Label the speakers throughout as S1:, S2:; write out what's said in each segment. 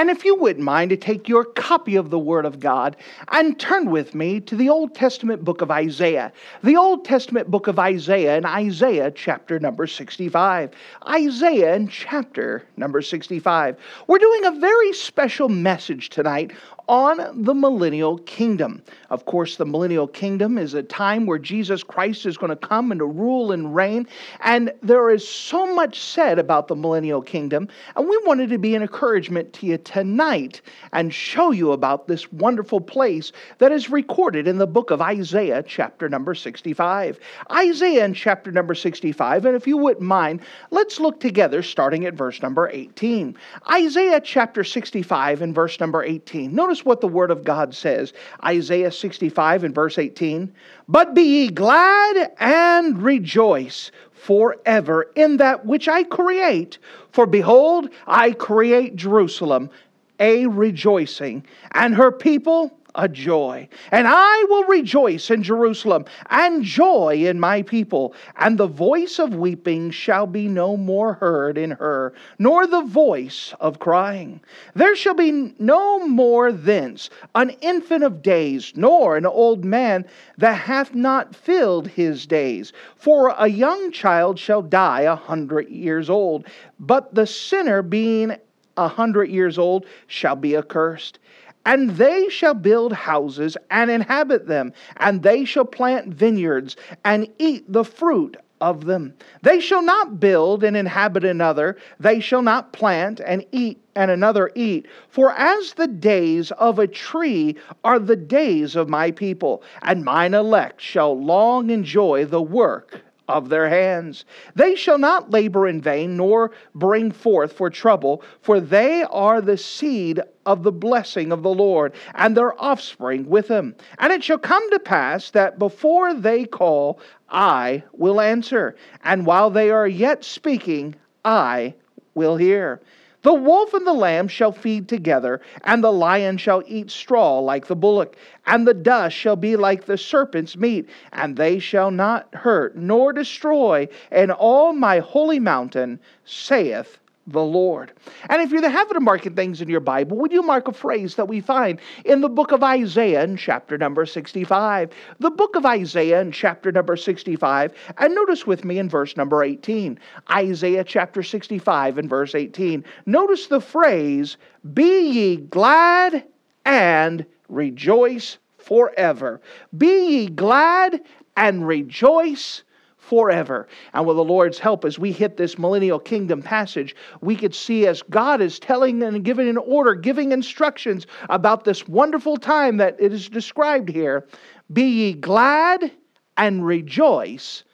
S1: And if you wouldn't mind to take your copy of the Word of God and turn with me to the Old Testament book of Isaiah. The Old Testament book of Isaiah in Isaiah chapter number 65. Isaiah in chapter number 65. We're doing a very special message tonight on the millennial kingdom. Of course, the millennial kingdom is a time where Jesus Christ is going to come and to rule and reign. And there is so much said about the millennial kingdom. And we wanted to be an encouragement to you tonight and show you about this wonderful place that is recorded in the book of Isaiah, chapter number 65. Isaiah in chapter number 65. And if you wouldn't mind, let's look together starting at verse number 18. Isaiah chapter 65 and verse number 18. Notice Notice what the Word of God says Isaiah 65 and verse 18. But be ye glad and rejoice forever in that which I create. For behold, I create Jerusalem a rejoicing, and her people a joy. And I will rejoice in Jerusalem and joy in my people. And the voice of weeping shall be no more heard in her, nor the voice of crying. There shall be no more thence an infant of days, nor an old man that hath not filled his days. For a young child shall die a hundred years old, but the sinner being a hundred years old shall be accursed. And they shall build houses and inhabit them, and they shall plant vineyards and eat the fruit of them. They shall not build and inhabit another, they shall not plant and eat and another eat. For as the days of a tree are the days of my people, and mine elect shall long enjoy the work of their hands. They shall not labor in vain, nor bring forth for trouble, for they are the seed of the blessing of the Lord, and their offspring with them. And it shall come to pass that before they call, I will answer, and while they are yet speaking, I will hear. The wolf and the lamb shall feed together, and the lion shall eat straw like the bullock, and the dust shall be like the serpent's meat, and they shall not hurt nor destroy in all my holy mountain, saith the Lord. And if you're the habit of marking things in your Bible, would you mark a phrase that we find in the book of Isaiah in chapter number 65? The book of Isaiah in chapter number 65, and notice with me in verse number 18. Isaiah chapter 65 and verse 18. Notice the phrase, Be ye glad and rejoice forever. Be ye glad and rejoice forever. And with the Lord's help, as we hit this millennial kingdom passage, we could see as God is telling and giving an order, giving instructions about this wonderful time that it is described here be ye glad and rejoice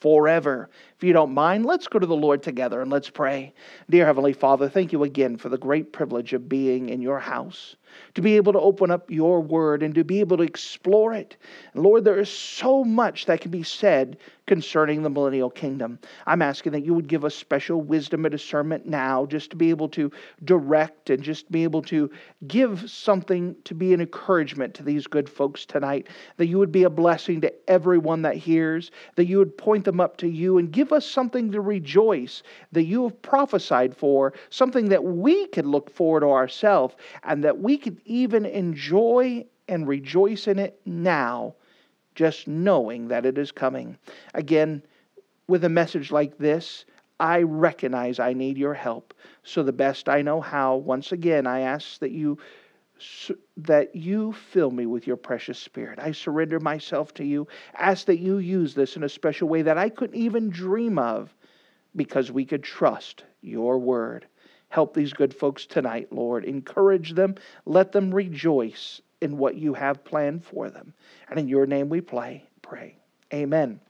S1: forever. If you don't mind, let's go to the Lord together and let's pray. Dear Heavenly Father, thank you again for the great privilege of being in your house to be able to open up your word and to be able to explore it. Lord, there is so much that can be said concerning the millennial kingdom. I'm asking that you would give us special wisdom and discernment now, just to be able to direct and just be able to give something to be an encouragement to these good folks tonight. That you would be a blessing to everyone that hears, that you would point them up to you and give us something to rejoice that you have prophesied for, something that we can look forward to ourselves, and that we could even enjoy and rejoice in it now, just knowing that it is coming. Again, with a message like this, I recognize I need your help. So, the best I know how, once again, I ask that you that you fill me with your precious spirit. I surrender myself to you. Ask that you use this in a special way that I couldn't even dream of because we could trust your word. Help these good folks tonight, Lord. Encourage them. Let them rejoice in what you have planned for them. And in your name we play, pray. Amen.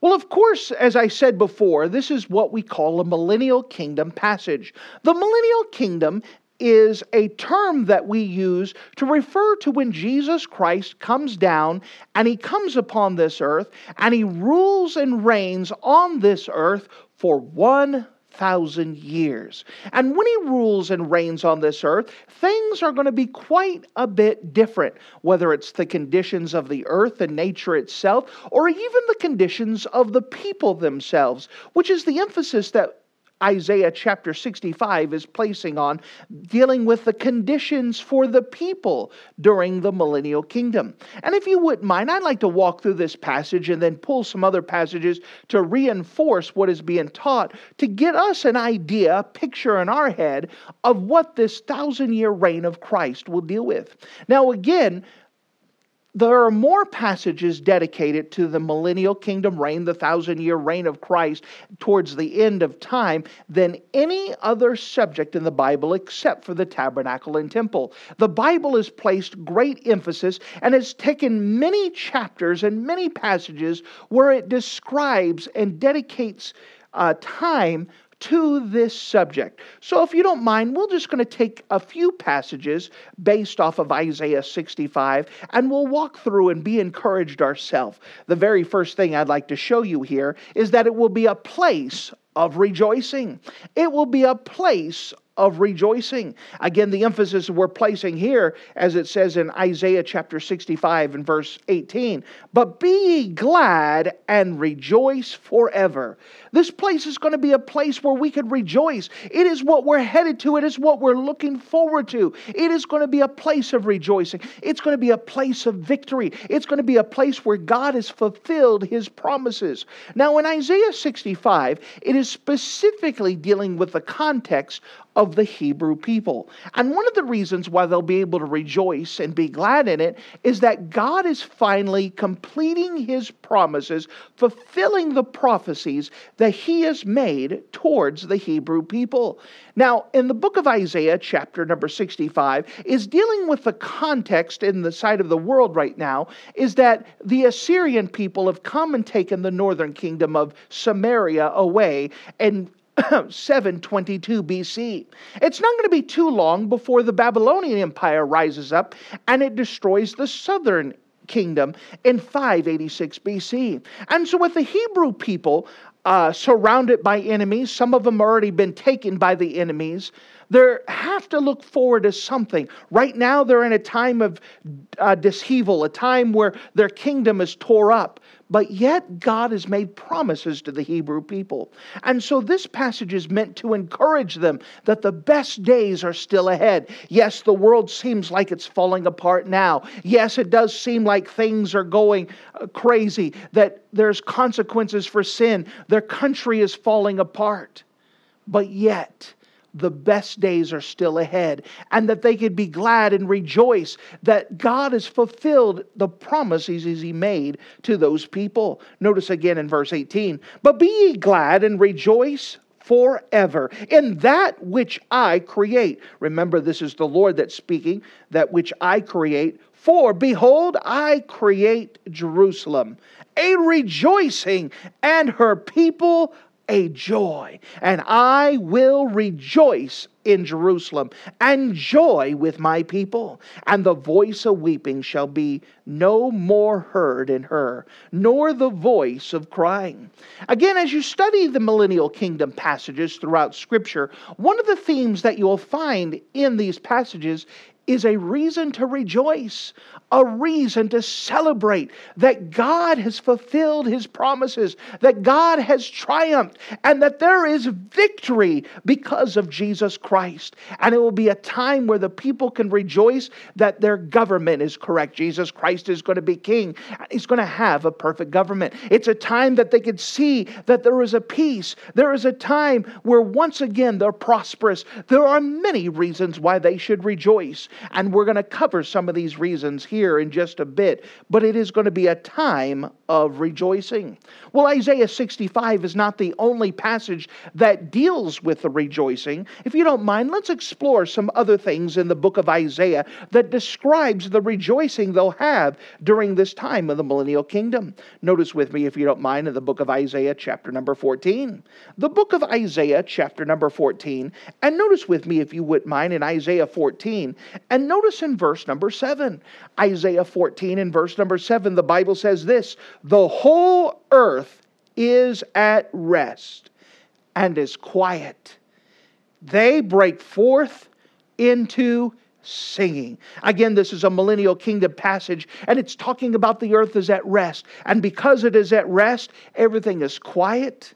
S1: Well, of course, as I said before, this is what we call a millennial kingdom passage. The millennial kingdom is a term that we use to refer to when Jesus Christ comes down and he comes upon this earth and he rules and reigns on this earth for one thousand years. And when he rules and reigns on this earth, things are going to be quite a bit different, whether it's the conditions of the earth and nature itself, or even the conditions of the people themselves, which is the emphasis that Isaiah chapter 65 is placing on, dealing with the conditions for the people during the millennial kingdom. And if you wouldn't mind, I'd like to walk through this passage and then pull some other passages to reinforce what is being taught to get us an idea, a picture in our head of what this thousand year reign of Christ will deal with. Now, again, there are more passages dedicated to the millennial kingdom reign, the thousand year reign of Christ towards the end of time, than any other subject in the Bible except for the tabernacle and temple. The Bible has placed great emphasis and has taken many chapters and many passages where it describes and dedicates uh, time to this subject. So, if you don't mind, we're just going to take a few passages based off of Isaiah 65 and we'll walk through and be encouraged ourselves. The very first thing I'd like to show you here is that it will be a place of rejoicing. It will be a place of rejoicing. Again, the emphasis we're placing here, as it says in Isaiah chapter 65 and verse 18, but be glad and rejoice forever. This place is going to be a place where we can rejoice. It is what we're headed to, it is what we're looking forward to. It is going to be a place of rejoicing, it's going to be a place of victory, it's going to be a place where God has fulfilled his promises. Now, in Isaiah 65, it is specifically dealing with the context of the Hebrew people. And one of the reasons why they'll be able to rejoice and be glad in it is that God is finally completing his promises, fulfilling the prophecies that he has made towards the Hebrew people. Now, in the book of Isaiah, chapter number 65, is dealing with the context in the side of the world right now, is that the Assyrian people have come and taken the northern kingdom of Samaria away and 722 BC. It's not going to be too long before the Babylonian Empire rises up and it destroys the southern kingdom in 586 BC. And so, with the Hebrew people uh, surrounded by enemies, some of them already been taken by the enemies, they have to look forward to something. Right now, they're in a time of uh, dishevel, a time where their kingdom is tore up. But yet, God has made promises to the Hebrew people. And so, this passage is meant to encourage them that the best days are still ahead. Yes, the world seems like it's falling apart now. Yes, it does seem like things are going uh, crazy, that there's consequences for sin. Their country is falling apart. But yet, the best days are still ahead, and that they could be glad and rejoice that God has fulfilled the promises He made to those people. Notice again in verse 18, but be ye glad and rejoice forever in that which I create. Remember, this is the Lord that's speaking, that which I create. For behold, I create Jerusalem, a rejoicing, and her people a joy, and I will rejoice in Jerusalem and joy with my people. And the voice of weeping shall be no more heard in her, nor the voice of crying. Again, as you study the millennial kingdom passages throughout Scripture, one of the themes that you'll find in these passages is a reason to rejoice, a reason to celebrate that God has fulfilled his promises, that God has triumphed, and that there is victory because of Jesus Christ. And it will be a time where the people can rejoice that their government is correct. Jesus Christ is going to be king, he's going to have a perfect government. It's a time that they can see that there is a peace. There is a time where once again they're prosperous. There are many reasons why they should rejoice. And we're going to cover some of these reasons here in just a bit, but it is going to be a time of rejoicing. Well, Isaiah 65 is not the only passage that deals with the rejoicing. If you don't mind, let's explore some other things in the book of Isaiah that describes the rejoicing they'll have during this time of the millennial kingdom. Notice with me, if you don't mind, in the book of Isaiah, chapter number 14. The book of Isaiah, chapter number 14. And notice with me, if you wouldn't mind, in Isaiah 14. And notice in verse number 7. Isaiah 14 and verse number 7, the Bible says this The whole earth is at rest and is quiet. They break forth into singing. Again, this is a millennial kingdom passage, and it's talking about the earth is at rest. And because it is at rest, everything is quiet,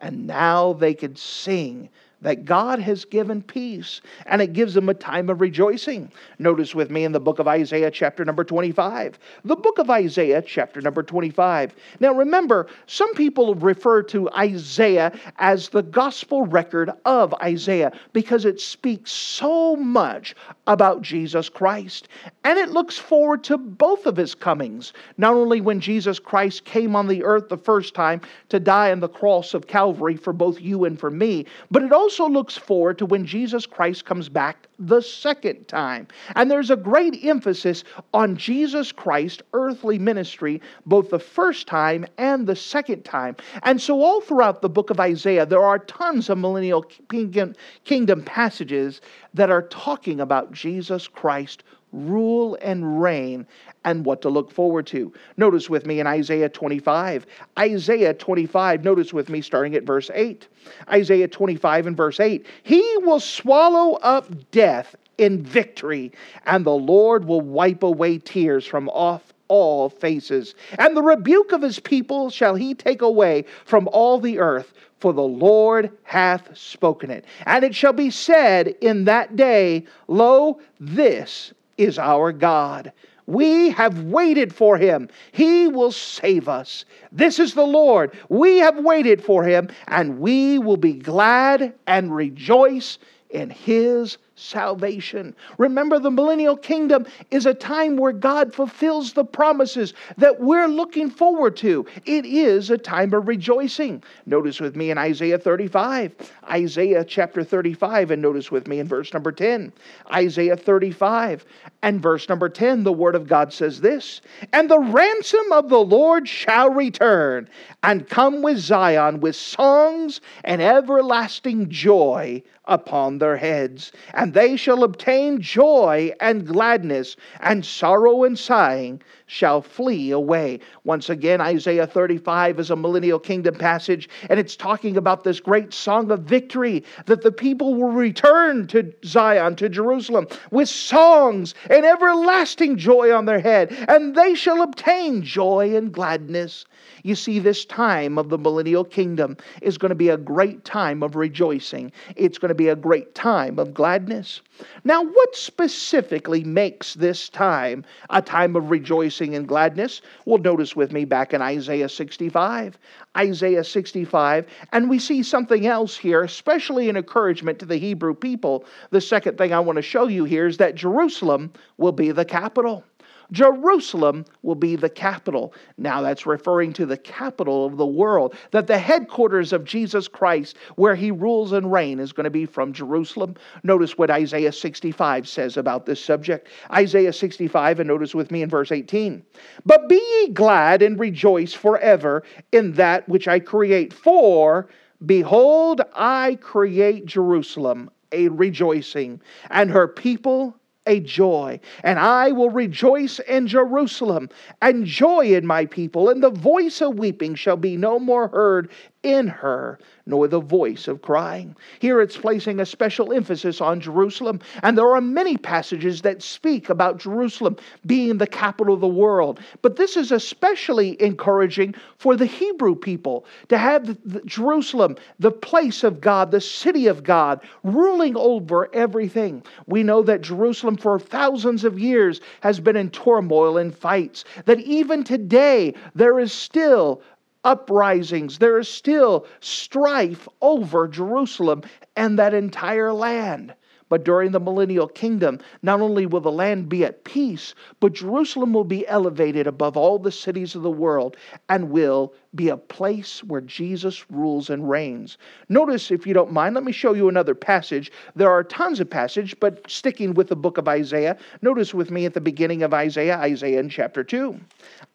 S1: and now they can sing that God has given peace and it gives them a time of rejoicing. Notice with me in the book of Isaiah, chapter number 25. The book of Isaiah, chapter number 25. Now remember, some people refer to Isaiah as the gospel record of Isaiah because it speaks so much about Jesus Christ. And it looks forward to both of his comings. Not only when Jesus Christ came on the earth the first time to die on the cross of Calvary for both you and for me, but it also also looks forward to when Jesus Christ comes back the second time. And there's a great emphasis on Jesus Christ's earthly ministry, both the first time and the second time. And so, all throughout the book of Isaiah, there are tons of millennial kingdom passages that are talking about Jesus Christ rule and reign and what to look forward to. Notice with me in Isaiah 25. Isaiah 25, notice with me starting at verse 8. Isaiah 25 and verse 8. He will swallow up death in victory, and the Lord will wipe away tears from off all faces. And the rebuke of his people shall he take away from all the earth, for the Lord hath spoken it. And it shall be said in that day, Lo, this is our God. We have waited for him. He will save us. This is the Lord. We have waited for him, and we will be glad and rejoice in his salvation. Remember, the millennial kingdom is a time where God fulfills the promises that we're looking forward to. It is a time of rejoicing. Notice with me in Isaiah 35, Isaiah chapter 35, and notice with me in verse number 10. Isaiah 35 and verse number 10, the word of God says this And the ransom of the Lord shall return and come with Zion with songs and everlasting joy upon their heads. And they shall obtain joy and gladness, and sorrow and sighing shall flee away. Once again, Isaiah 35 is a millennial kingdom passage, and it's talking about this great song of victory that the people will return to Zion, to Jerusalem, with songs and everlasting joy on their head, and they shall obtain joy and gladness. You see, this time of the millennial kingdom is going to be a great time of rejoicing. It's going to be a great time of gladness. Now, what specifically makes this time a time of rejoicing and gladness? Well, notice with me back in Isaiah 65. Isaiah 65, and we see something else here, especially an encouragement to the Hebrew people. The second thing I want to show you here is that Jerusalem will be the capital. Jerusalem will be the capital. Now, that's referring to the capital of the world, that the headquarters of Jesus Christ, where he rules and reigns, is going to be from Jerusalem. Notice what Isaiah 65 says about this subject. Isaiah 65, and notice with me in verse 18. But be ye glad and rejoice forever in that which I create, for behold, I create Jerusalem a rejoicing, and her people a joy. And I will rejoice in Jerusalem and joy in my people, and the voice of weeping shall be no more heard in her, nor the voice of crying. Here it's placing a special emphasis on Jerusalem, and there are many passages that speak about Jerusalem being the capital of the world. But this is especially encouraging for the Hebrew people to have Jerusalem, the place of God, the city of God, ruling over everything. We know that Jerusalem for thousands of years has been in turmoil and fights, that even today there is still uprisings, there is still strife over Jerusalem and that entire land. But during the millennial kingdom, not only will the land be at peace, but Jerusalem will be elevated above all the cities of the world and will be a place where Jesus rules and reigns. Notice, if you don't mind, let me show you another passage. There are tons of passages, but sticking with the book of Isaiah, notice with me at the beginning of Isaiah, Isaiah in chapter 2.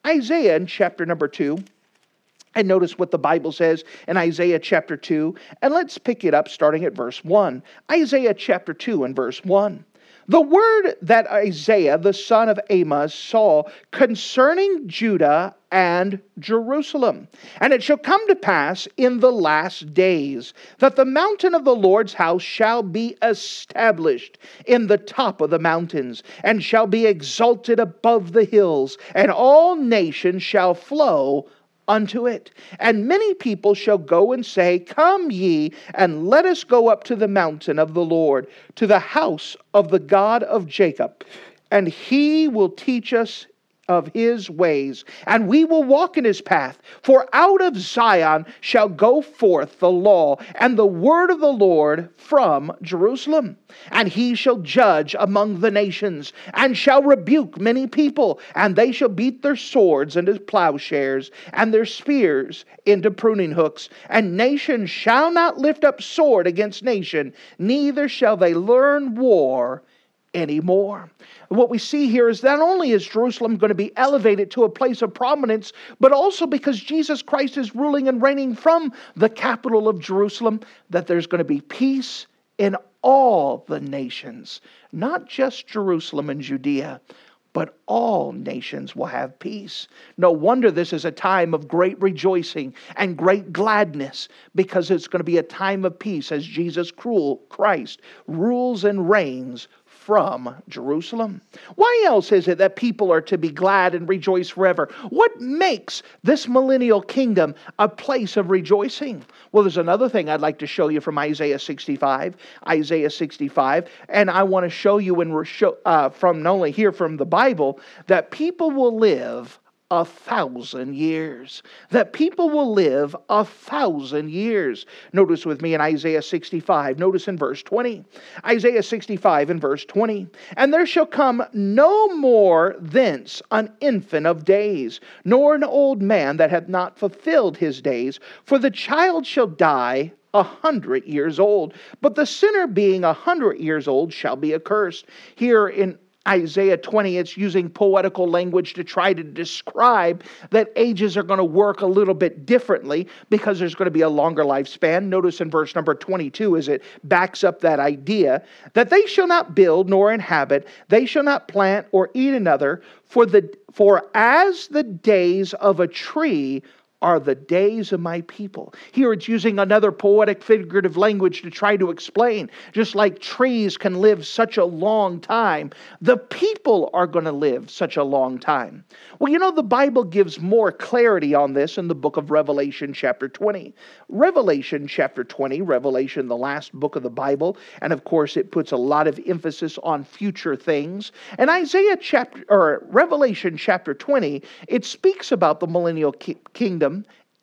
S1: Isaiah in chapter number 2. And notice what the Bible says in Isaiah chapter 2. And let's pick it up starting at verse 1. Isaiah chapter 2 and verse 1. The word that Isaiah, the son of Amos, saw concerning Judah and Jerusalem. And it shall come to pass in the last days that the mountain of the Lord's house shall be established in the top of the mountains, and shall be exalted above the hills, and all nations shall flow unto it. And many people shall go and say, Come ye, and let us go up to the mountain of the Lord, to the house of the God of Jacob. And he will teach us of his ways, and we will walk in his path. For out of Zion shall go forth the law and the word of the Lord from Jerusalem. And he shall judge among the nations, and shall rebuke many people, and they shall beat their swords into plowshares, and their spears into pruning hooks. And nation shall not lift up sword against nation, neither shall they learn war anymore. What we see here is not only is Jerusalem going to be elevated to a place of prominence, but also because Jesus Christ is ruling and reigning from the capital of Jerusalem, that there's going to be peace in all the nations, not just Jerusalem and Judea, but all nations will have peace. No wonder this is a time of great rejoicing and great gladness because it's going to be a time of peace as Jesus Christ rules and reigns from Jerusalem. Why else is it that people are to be glad and rejoice forever? What makes this millennial kingdom a place of rejoicing? Well, there's another thing I'd like to show you from Isaiah 65. Isaiah 65, and I want to show you in, uh, from not only here from the Bible that people will live a thousand years. That people will live a thousand years. Notice with me in Isaiah 65, notice in verse 20. Isaiah 65 and verse 20. And there shall come no more thence an infant of days, nor an old man that hath not fulfilled his days, for the child shall die a hundred years old. But the sinner being a hundred years old shall be accursed. Here in Isaiah 20, it's using poetical language to try to describe that ages are going to work a little bit differently because there's going to be a longer lifespan. Notice in verse number 22 as it backs up that idea that they shall not build nor inhabit, they shall not plant or eat another, for, the, for as the days of a tree are the days of my people. Here it's using another poetic figurative language to try to explain. Just like trees can live such a long time, the people are going to live such a long time. Well, you know, the Bible gives more clarity on this in the book of Revelation, chapter 20. Revelation, chapter 20, Revelation, the last book of the Bible, and of course, it puts a lot of emphasis on future things. And Isaiah chapter, or Revelation, chapter 20, it speaks about the millennial ki- kingdom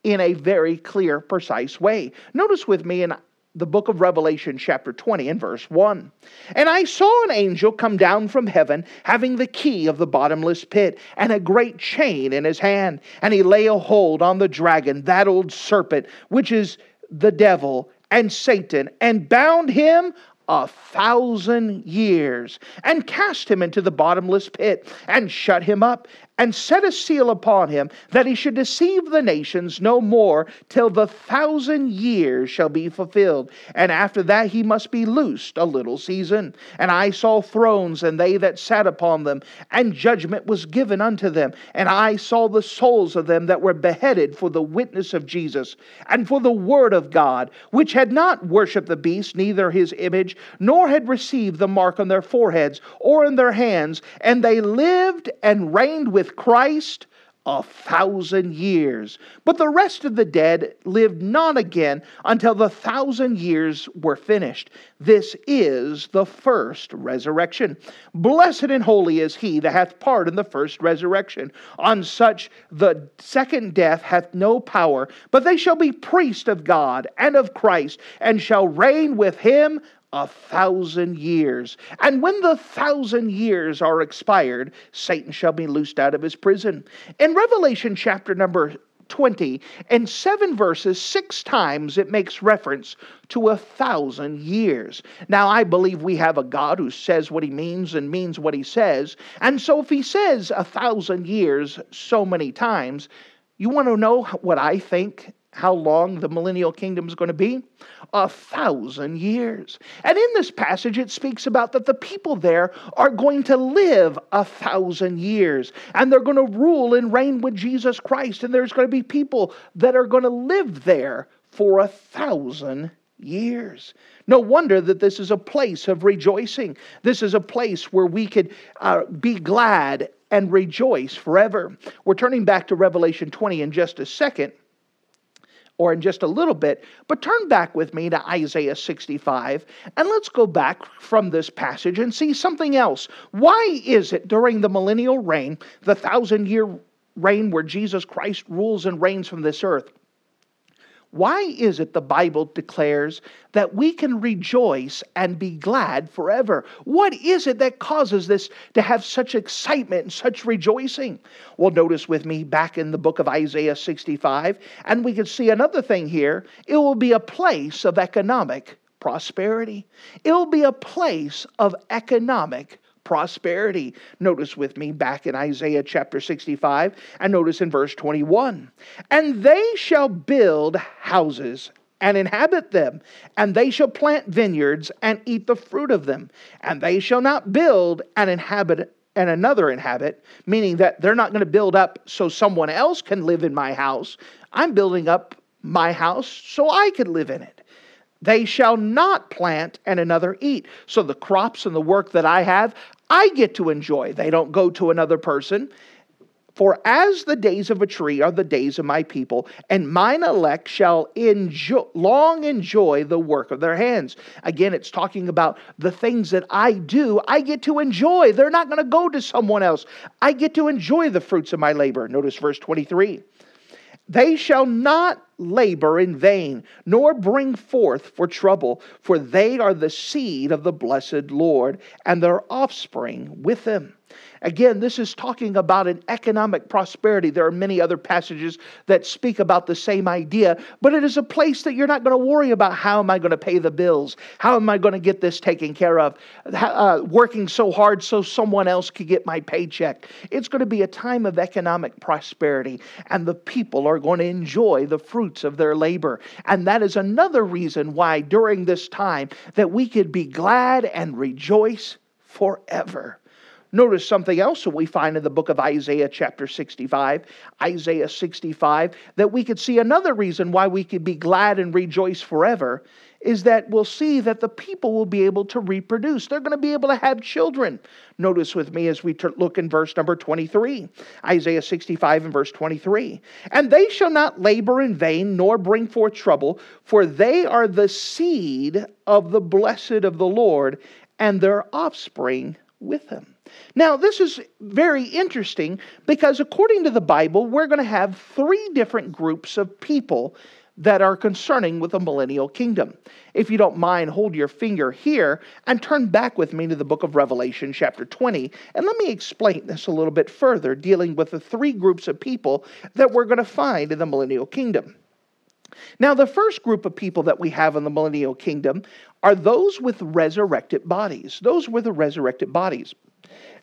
S1: in a very clear, precise way. Notice with me in the book of Revelation, chapter 20, and verse 1. And I saw an angel come down from heaven, having the key of the bottomless pit, and a great chain in his hand. And he lay a hold on the dragon, that old serpent, which is the devil and Satan, and bound him a thousand years, and cast him into the bottomless pit, and shut him up, and set a seal upon him that he should deceive the nations no more till the thousand years shall be fulfilled. And after that he must be loosed a little season. And I saw thrones, and they that sat upon them, and judgment was given unto them. And I saw the souls of them that were beheaded for the witness of Jesus, and for the word of God, which had not worshipped the beast, neither his image, nor had received the mark on their foreheads or in their hands. And they lived and reigned with Christ a thousand years. But the rest of the dead lived not again until the thousand years were finished. This is the first resurrection. Blessed and holy is he that hath part in the first resurrection. On such the second death hath no power, but they shall be priests of God and of Christ, and shall reign with him a thousand years. And when the thousand years are expired, Satan shall be loosed out of his prison. In Revelation chapter number 20 and seven verses, six times it makes reference to a thousand years. Now, I believe we have a God who says what he means and means what he says. And so, if he says a thousand years so many times, you want to know what I think how long the millennial kingdom is going to be? A thousand years. And in this passage, it speaks about that the people there are going to live a thousand years and they're going to rule and reign with Jesus Christ. And there's going to be people that are going to live there for a thousand years. No wonder that this is a place of rejoicing. This is a place where we could uh, be glad and rejoice forever. We're turning back to Revelation 20 in just a second or in just a little bit, but turn back with me to Isaiah 65 and let's go back from this passage and see something else. Why is it during the millennial reign, the thousand year reign where Jesus Christ rules and reigns from this earth? Why is it the Bible declares that we can rejoice and be glad forever? What is it that causes this to have such excitement and such rejoicing? Well, notice with me back in the book of Isaiah 65, and we can see another thing here. It will be a place of economic prosperity, it will be a place of economic prosperity. Notice with me back in Isaiah chapter 65 and notice in verse 21 And they shall build houses and inhabit them, and they shall plant vineyards and eat the fruit of them, and they shall not build and inhabit and another inhabit, meaning that they're not going to build up so someone else can live in my house. I'm building up my house so I can live in it. They shall not plant and another eat. So the crops and the work that I have, I get to enjoy. They don't go to another person. For as the days of a tree are the days of my people, and mine elect shall enjoy, long enjoy the work of their hands. Again, it's talking about the things that I do, I get to enjoy. They're not going to go to someone else. I get to enjoy the fruits of my labor. Notice verse 23. They shall not labor in vain, nor bring forth for trouble, for they are the seed of the blessed Lord, and their offspring with them. Again, this is talking about an economic prosperity. There are many other passages that speak about the same idea, but it is a place that you're not going to worry about how am I going to pay the bills? How am I going to get this taken care of? Uh, working so hard so someone else could get my paycheck. It's going to be a time of economic prosperity, and the people are going to enjoy the fruits of their labor. And that is another reason why during this time that we could be glad and rejoice forever. Notice something else that we find in the book of Isaiah, chapter 65, Isaiah 65, that we could see another reason why we could be glad and rejoice forever is that we'll see that the people will be able to reproduce. They're going to be able to have children. Notice with me as we look in verse number 23, Isaiah 65 and verse 23. And they shall not labor in vain, nor bring forth trouble, for they are the seed of the blessed of the Lord, and their offspring with them. Now, this is very interesting because according to the Bible, we're going to have three different groups of people that are concerning with the millennial kingdom. If you don't mind, hold your finger here and turn back with me to the book of Revelation, chapter 20, and let me explain this a little bit further, dealing with the three groups of people that we're going to find in the millennial kingdom. Now, the first group of people that we have in the millennial kingdom are those with resurrected bodies. Those with the resurrected bodies.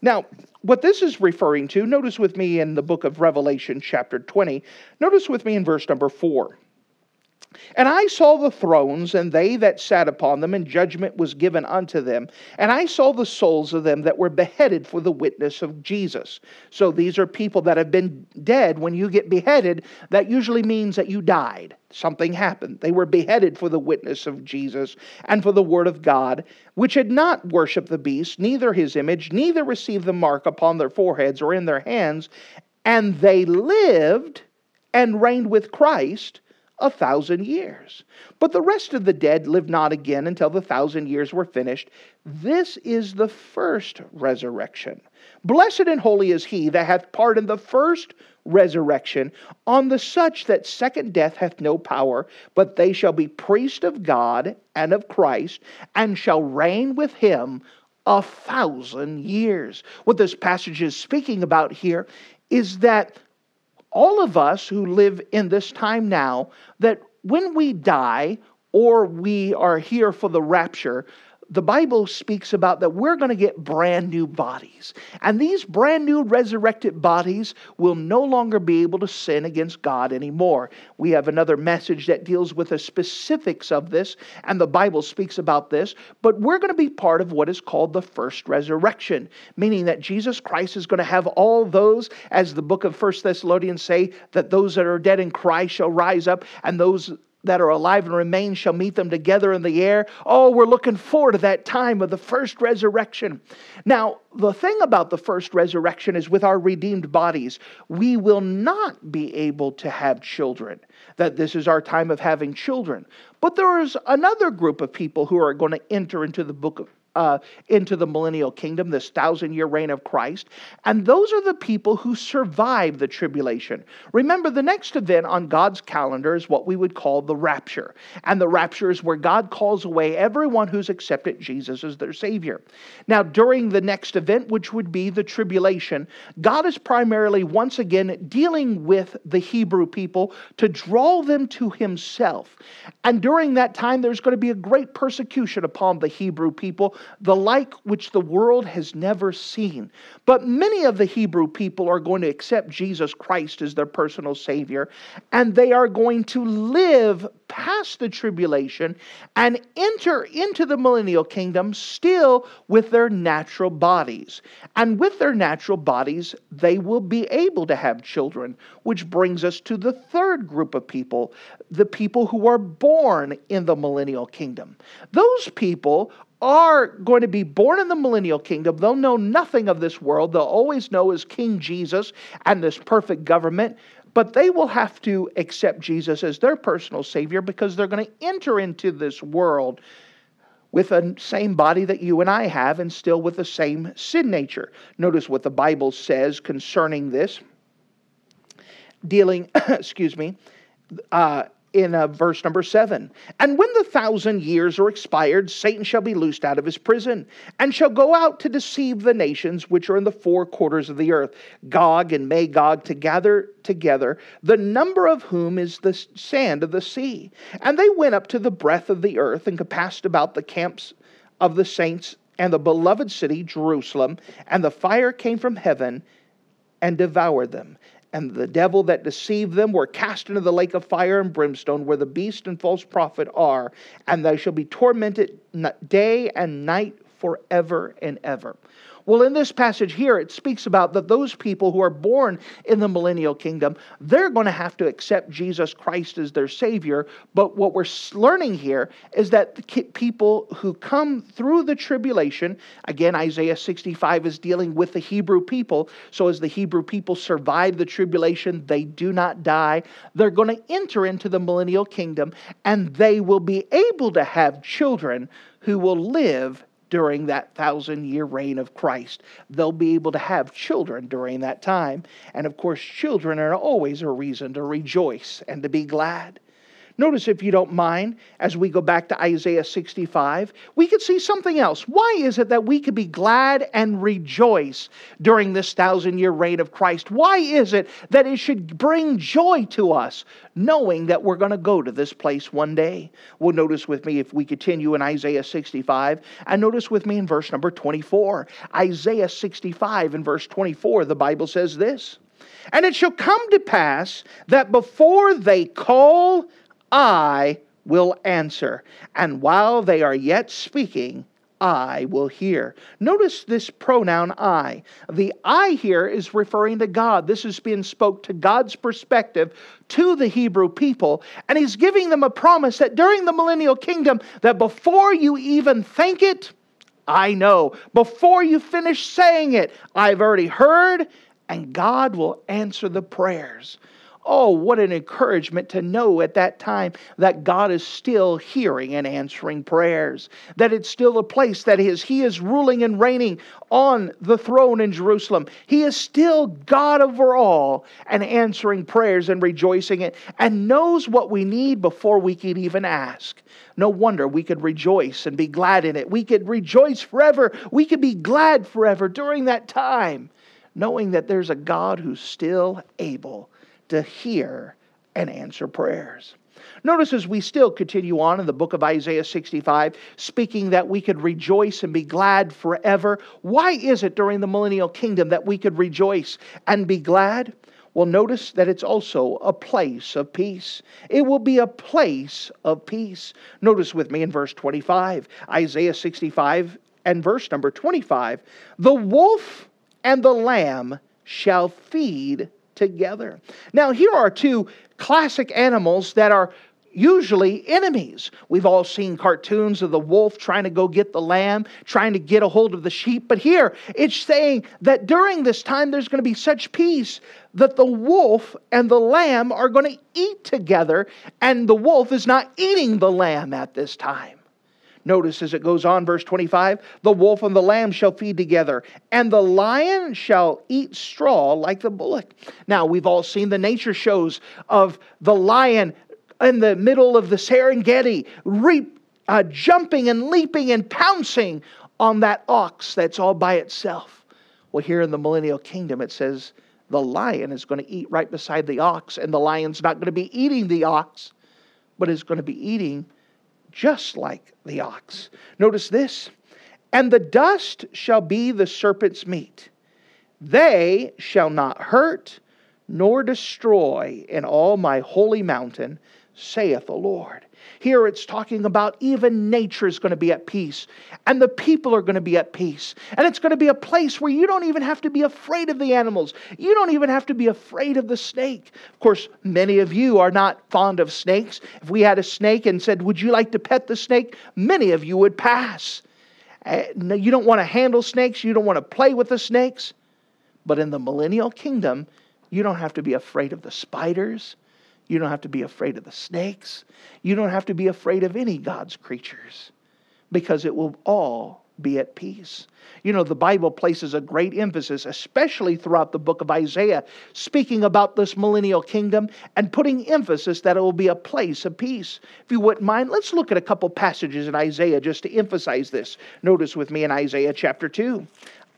S1: Now, what this is referring to, notice with me in the book of Revelation, chapter 20, notice with me in verse number 4. And I saw the thrones, and they that sat upon them, and judgment was given unto them. And I saw the souls of them that were beheaded for the witness of Jesus. So these are people that have been dead. When you get beheaded, that usually means that you died. Something happened. They were beheaded for the witness of Jesus and for the word of God, which had not worshipped the beast, neither his image, neither received the mark upon their foreheads or in their hands. And they lived and reigned with Christ a thousand years. But the rest of the dead live not again until the thousand years were finished. This is the first resurrection. Blessed and holy is he that hath part in the first resurrection. On the such that second death hath no power, but they shall be priests of God and of Christ, and shall reign with him a thousand years. What this passage is speaking about here is that all of us who live in this time now, that when we die or we are here for the rapture, the Bible speaks about that we're going to get brand new bodies. And these brand new resurrected bodies will no longer be able to sin against God anymore. We have another message that deals with the specifics of this, and the Bible speaks about this. But we're going to be part of what is called the first resurrection, meaning that Jesus Christ is going to have all those, as the book of First Thessalonians say, that those that are dead in Christ shall rise up, and those that are alive and remain shall meet them together in the air. Oh, we're looking forward to that time of the first resurrection. Now, the thing about the first resurrection is with our redeemed bodies, we will not be able to have children. That this is our time of having children. But there is another group of people who are going to enter into the book of uh, into the millennial kingdom, this thousand year reign of Christ. And those are the people who survive the tribulation. Remember, the next event on God's calendar is what we would call the rapture. And the rapture is where God calls away everyone who's accepted Jesus as their Savior. Now, during the next event, which would be the tribulation, God is primarily once again dealing with the Hebrew people to draw them to Himself. And during that time, there's going to be a great persecution upon the Hebrew people the like which the world has never seen. But many of the Hebrew people are going to accept Jesus Christ as their personal Savior, and they are going to live past the tribulation and enter into the millennial kingdom still with their natural bodies. And with their natural bodies, they will be able to have children, which brings us to the third group of people the people who are born in the millennial kingdom. Those people are going to be born in the millennial kingdom. They'll know nothing of this world. They'll always know as King Jesus and this perfect government. But they will have to accept Jesus as their personal Savior because they're going to enter into this world with the same body that you and I have and still with the same sin nature. Notice what the Bible says concerning this, dealing, excuse me, uh, in uh, verse number seven. And when the thousand years are expired, Satan shall be loosed out of his prison, and shall go out to deceive the nations which are in the four quarters of the earth, Gog and Magog to gather together, the number of whom is the sand of the sea. And they went up to the breadth of the earth, and compassed about the camps of the saints and the beloved city, Jerusalem, and the fire came from heaven and devoured them and the devil that deceived them were cast into the lake of fire and brimstone, where the beast and false prophet are, and they shall be tormented day and night forever and ever. Well, in this passage here, it speaks about that those people who are born in the millennial kingdom, they're going to have to accept Jesus Christ as their Savior. But what we're learning here is that the people who come through the tribulation, again, Isaiah 65 is dealing with the Hebrew people. So as the Hebrew people survive the tribulation, they do not die. They're going to enter into the millennial kingdom and they will be able to have children who will live during that thousand year reign of Christ. They'll be able to have children during that time. And of course, children are always a reason to rejoice and to be glad. Notice, if you don't mind, as we go back to Isaiah 65, we could see something else. Why is it that we could be glad and rejoice during this thousand year reign of Christ? Why is it that it should bring joy to us, knowing that we're going to go to this place one day? Well, notice with me if we continue in Isaiah 65, and notice with me in verse number 24. Isaiah 65 and verse 24, the Bible says this. And it shall come to pass that before they call, I will answer. And while they are yet speaking, I will hear. Notice this pronoun I. The I here is referring to God. This is being spoke to God's perspective to the Hebrew people. And he's giving them a promise that during the millennial kingdom, that before you even think it, I know. Before you finish saying it, I've already heard, and God will answer the prayers. Oh, what an encouragement to know at that time that God is still hearing and answering prayers. That it's still a place that is He is ruling and reigning on the throne in Jerusalem. He is still God over all and answering prayers and rejoicing it and knows what we need before we can even ask. No wonder we could rejoice and be glad in it. We could rejoice forever. We could be glad forever during that time, knowing that there's a God who's still able to hear and answer prayers. Notice as we still continue on in the book of Isaiah 65, speaking that we could rejoice and be glad forever. Why is it during the millennial kingdom that we could rejoice and be glad? Well, notice that it's also a place of peace. It will be a place of peace. Notice with me in verse 25, Isaiah 65 and verse number 25 the wolf and the lamb shall feed together. Now, here are two classic animals that are usually enemies. We've all seen cartoons of the wolf trying to go get the lamb, trying to get a hold of the sheep. But here it's saying that during this time there's going to be such peace that the wolf and the lamb are going to eat together, and the wolf is not eating the lamb at this time. Notice as it goes on, verse 25 the wolf and the lamb shall feed together, and the lion shall eat straw like the bullock. Now, we've all seen the nature shows of the lion in the middle of the Serengeti, reap, uh, jumping and leaping and pouncing on that ox that's all by itself. Well, here in the millennial kingdom, it says the lion is going to eat right beside the ox, and the lion's not going to be eating the ox, but is going to be eating just like the ox. Notice this and the dust shall be the serpent's meat. They shall not hurt nor destroy in all my holy mountain, saith the Lord. Here it's talking about even nature is going to be at peace, and the people are going to be at peace. And it's going to be a place where you don't even have to be afraid of the animals. You don't even have to be afraid of the snake. Of course, many of you are not fond of snakes. If we had a snake and said, Would you like to pet the snake? Many of you would pass. Uh, you don't want to handle snakes, you don't want to play with the snakes. But in the millennial kingdom, you don't have to be afraid of the spiders. You don't have to be afraid of the snakes. You don't have to be afraid of any God's creatures because it will all be at peace. You know, the Bible places a great emphasis, especially throughout the book of Isaiah, speaking about this millennial kingdom and putting emphasis that it will be a place of peace. If you wouldn't mind, let's look at a couple passages in Isaiah just to emphasize this. Notice with me in Isaiah chapter 2.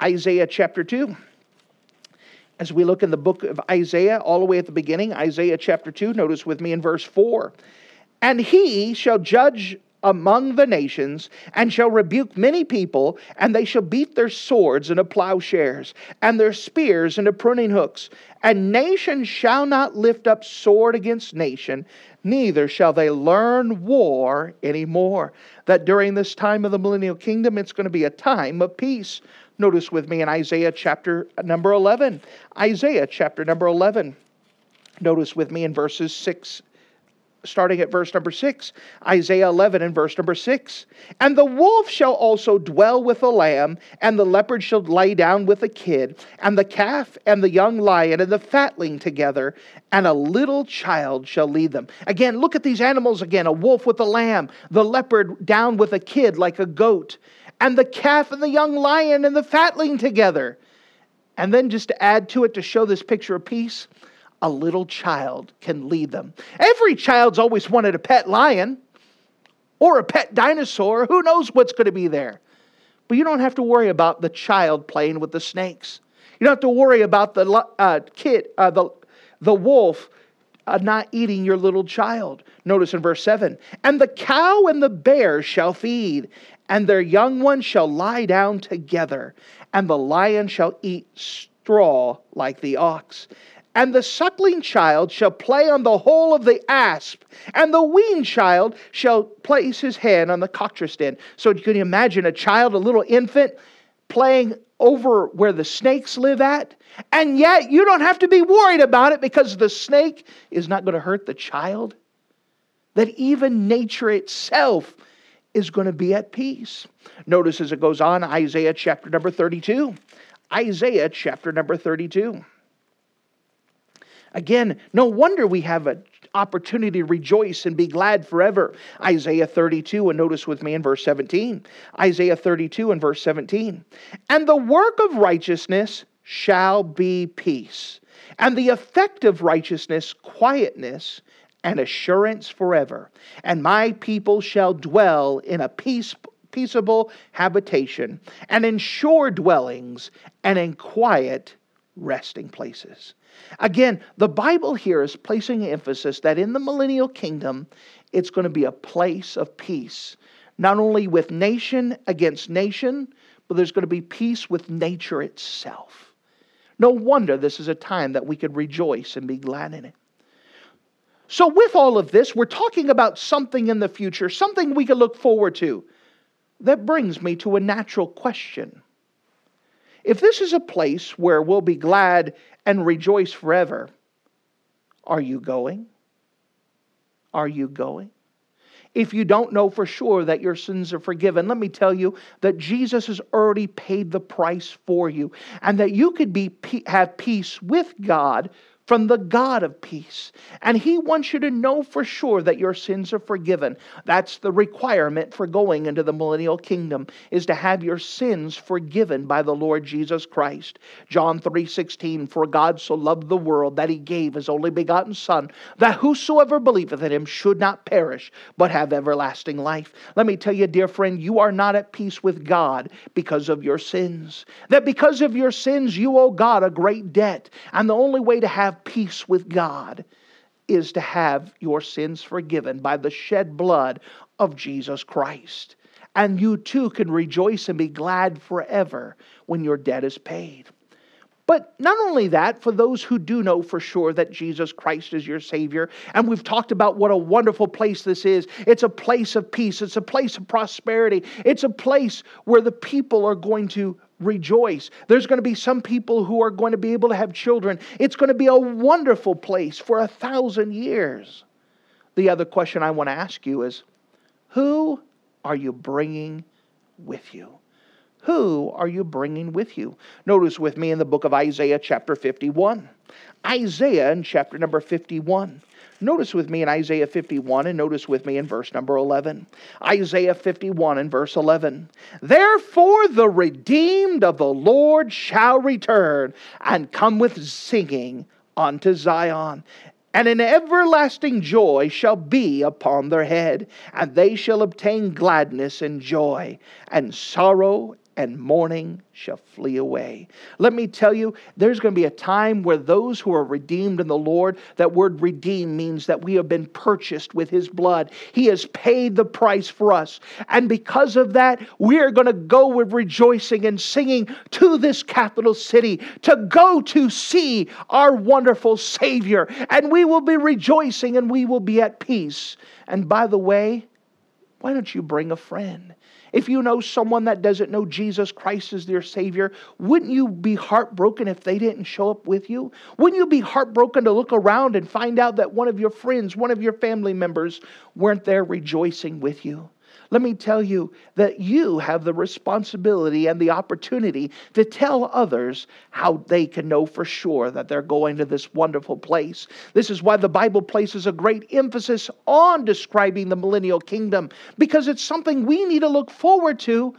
S1: Isaiah chapter 2 as we look in the book of Isaiah, all the way at the beginning, Isaiah chapter 2, notice with me in verse 4. And he shall judge among the nations, and shall rebuke many people, and they shall beat their swords into plowshares, and their spears into pruning hooks. And nation shall not lift up sword against nation, neither shall they learn war anymore. That during this time of the millennial kingdom, it's going to be a time of peace. Notice with me in Isaiah chapter uh, number 11. Isaiah chapter number 11. Notice with me in verses 6 starting at verse number 6, Isaiah 11 and verse number 6. And the wolf shall also dwell with the lamb, and the leopard shall lay down with the kid, and the calf and the young lion and the fatling together, and a little child shall lead them. Again, look at these animals again a wolf with a lamb, the leopard down with a kid like a goat, and the calf and the young lion and the fatling together. And then just to add to it to show this picture of peace, a little child can lead them. Every child's always wanted a pet lion or a pet dinosaur. Who knows what's going to be there? But you don't have to worry about the child playing with the snakes. You don't have to worry about the uh, kid, uh, the, the wolf uh, not eating your little child. Notice in verse 7 And the cow and the bear shall feed, and their young ones shall lie down together, and the lion shall eat straw like the ox. And the suckling child shall play on the hole of the asp, and the weaned child shall place his hand on the cockatrice den. So you can imagine a child, a little infant, playing over where the snakes live at, and yet you don't have to be worried about it because the snake is not going to hurt the child. That even nature itself is going to be at peace. Notice as it goes on, Isaiah chapter number 32. Isaiah chapter number 32. Again, no wonder we have an opportunity to rejoice and be glad forever. Isaiah 32, and notice with me in verse 17. Isaiah 32 and verse 17. And the work of righteousness shall be peace, and the effect of righteousness, quietness and assurance forever. And my people shall dwell in a peace, peaceable habitation, and in sure dwellings, and in quiet resting places. Again, the Bible here is placing emphasis that in the millennial kingdom, it's going to be a place of peace, not only with nation against nation, but there's going to be peace with nature itself. No wonder this is a time that we could rejoice and be glad in it. So, with all of this, we're talking about something in the future, something we can look forward to. That brings me to a natural question. If this is a place where we'll be glad and rejoice forever, are you going? Are you going? If you don't know for sure that your sins are forgiven, let me tell you that Jesus has already paid the price for you and that you could be have peace with God from the God of peace. And He wants you to know for sure that your sins are forgiven. That's the requirement for going into the millennial kingdom is to have your sins forgiven by the Lord Jesus Christ. John 3:16 For God so loved the world that he gave his only begotten son that whosoever believeth in him should not perish but have everlasting life. Let me tell you dear friend, you are not at peace with God because of your sins. That because of your sins you owe God a great debt. And the only way to have peace with God is to have your sins forgiven by the shed blood of Jesus Christ. And you too can rejoice and be glad forever when your debt is paid. But not only that, for those who do know for sure that Jesus Christ is your Savior, and we've talked about what a wonderful place this is. It's a place of peace, it's a place of prosperity, it's a place where the people are going to rejoice. There's going to be some people who are going to be able to have children. It's going to be a wonderful place for a thousand years. The other question I want to ask you is who are you bringing with you? Who are you bringing with you? Notice with me in the book of Isaiah, chapter 51. Isaiah in chapter number 51. Notice with me in Isaiah 51 and notice with me in verse number 11. Isaiah 51 and verse 11. Therefore the redeemed of the Lord shall return and come with singing unto Zion. And an everlasting joy shall be upon their head, and they shall obtain gladness and joy, and sorrow and mourning shall flee away. Let me tell you, there's going to be a time where those who are redeemed in the Lord, that word redeemed means that we have been purchased with his blood. He has paid the price for us. And because of that, we are going to go with rejoicing and singing to this capital city to go to see our wonderful Savior. And we will be rejoicing and we will be at peace. And by the way, why don't you bring a friend? If you know someone that doesn't know Jesus Christ as their Savior, wouldn't you be heartbroken if they didn't show up with you? Wouldn't you be heartbroken to look around and find out that one of your friends, one of your family members, weren't there rejoicing with you? Let me tell you that you have the responsibility and the opportunity to tell others how they can know for sure that they're going to this wonderful place. This is why the Bible places a great emphasis on describing the millennial kingdom, because it's something we need to look forward to,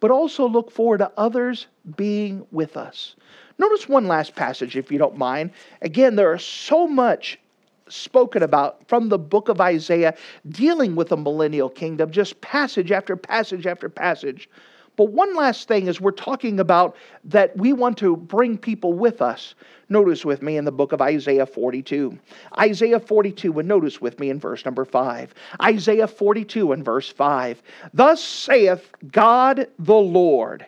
S1: but also look forward to others being with us. Notice one last passage, if you don't mind. Again, there is so much spoken about from the book of Isaiah dealing with the millennial kingdom, just passage after passage after passage. But one last thing is we're talking about that we want to bring people with us. Notice with me in the book of Isaiah 42. Isaiah 42, and notice with me in verse number 5. Isaiah 42 and verse 5. Thus saith God the Lord.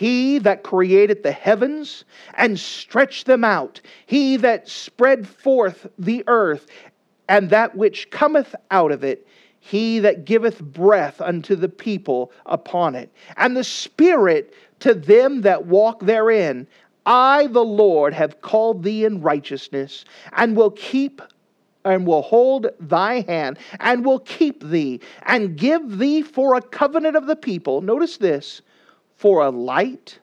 S1: He that created the heavens and stretched them out, he that spread forth the earth and that which cometh out of it, he that giveth breath unto the people upon it, and the Spirit to them that walk therein. I, the Lord, have called thee in righteousness, and will keep and will hold thy hand, and will keep thee, and give thee for a covenant of the people. Notice this for a light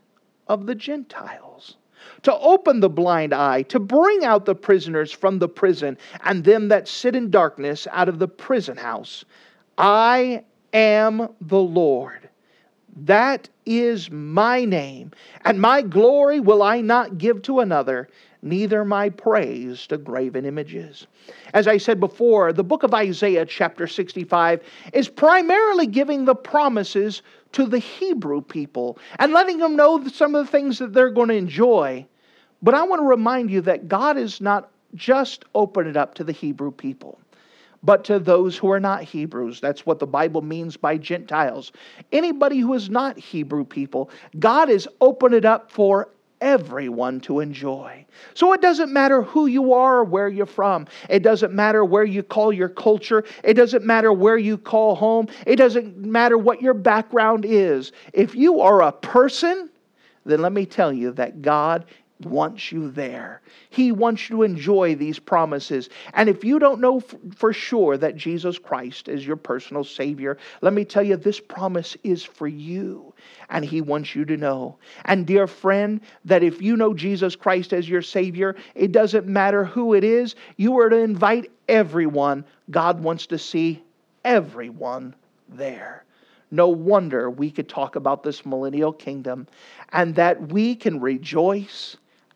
S1: of the Gentiles. to open the blind eye, to bring out the prisoners from the prison, and them that sit in darkness out of the prison house. I am the Lord. That is my name, and my glory will I not give to another, neither my praise to graven images. As I said before, the book of Isaiah, chapter 65, is primarily giving the promises to the Hebrew people and letting them know some of the things that they're going to enjoy. But I want to remind you that God is not just open it up to the Hebrew people, but to those who are not Hebrews. That's what the Bible means by Gentiles. Anybody who is not Hebrew people, God has opened it up for everyone to enjoy. So it doesn't matter who you are or where you're from. It doesn't matter where you call your culture. It doesn't matter where you call home. It doesn't matter what your background is. If you are a person, then let me tell you that God wants you there. He wants you to enjoy these promises. And if you don't know for sure that Jesus Christ is your personal Savior, let me tell you this promise is for you. And He wants you to know. And, dear friend, that if you know Jesus Christ as your Savior, it doesn't matter who it is, you are to invite everyone. God wants to see everyone there. No wonder we could talk about this millennial kingdom and that we can rejoice